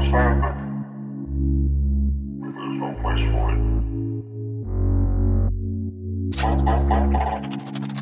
assignment. But there's.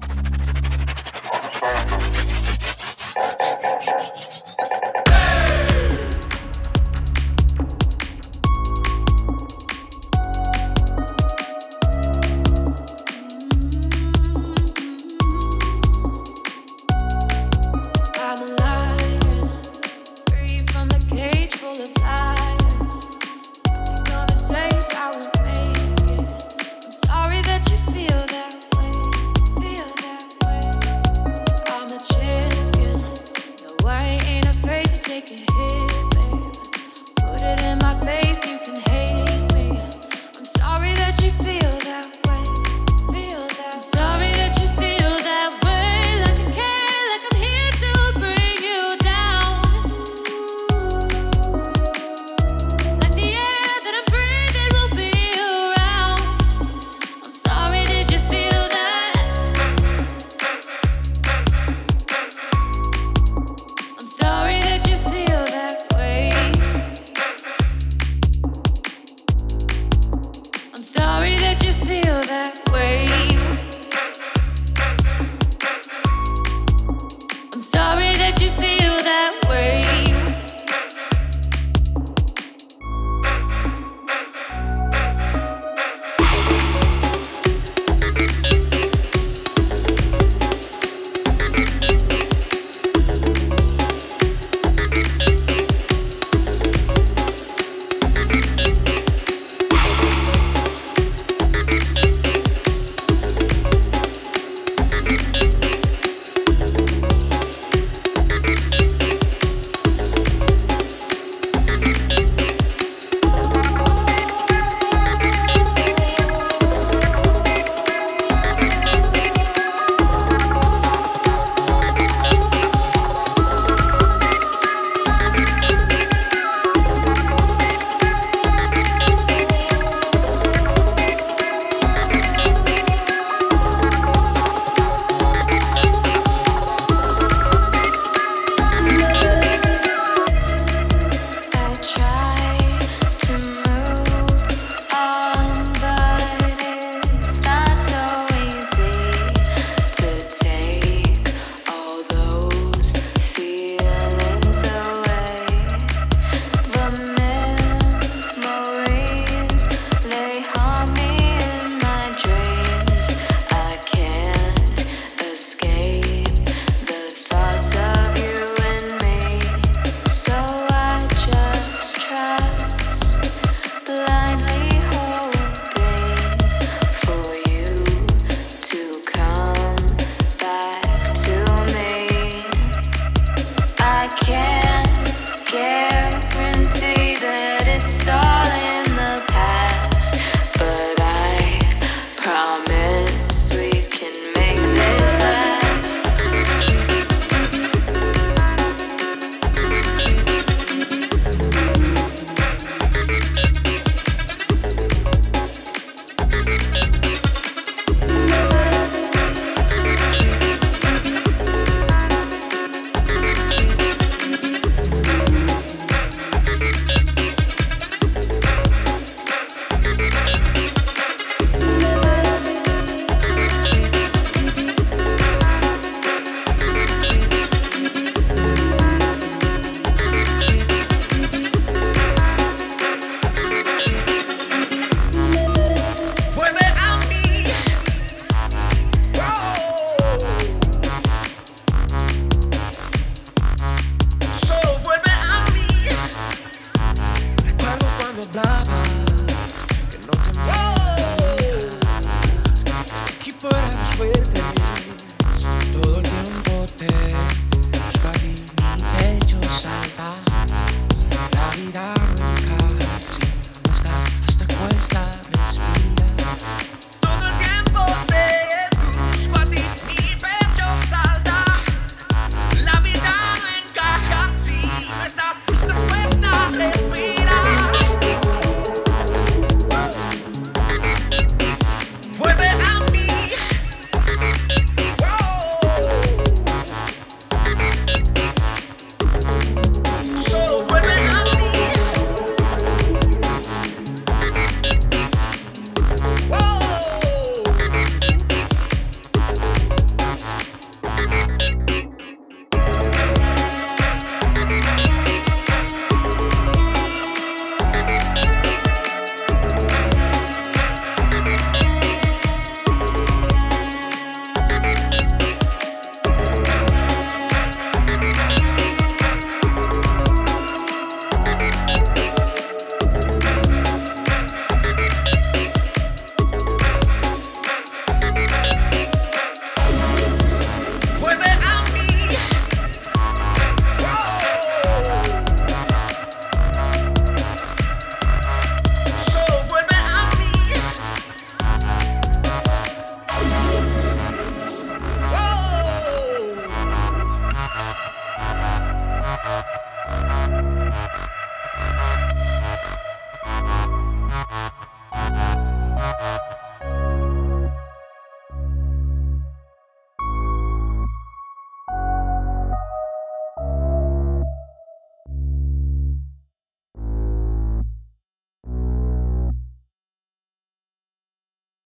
You feel that way.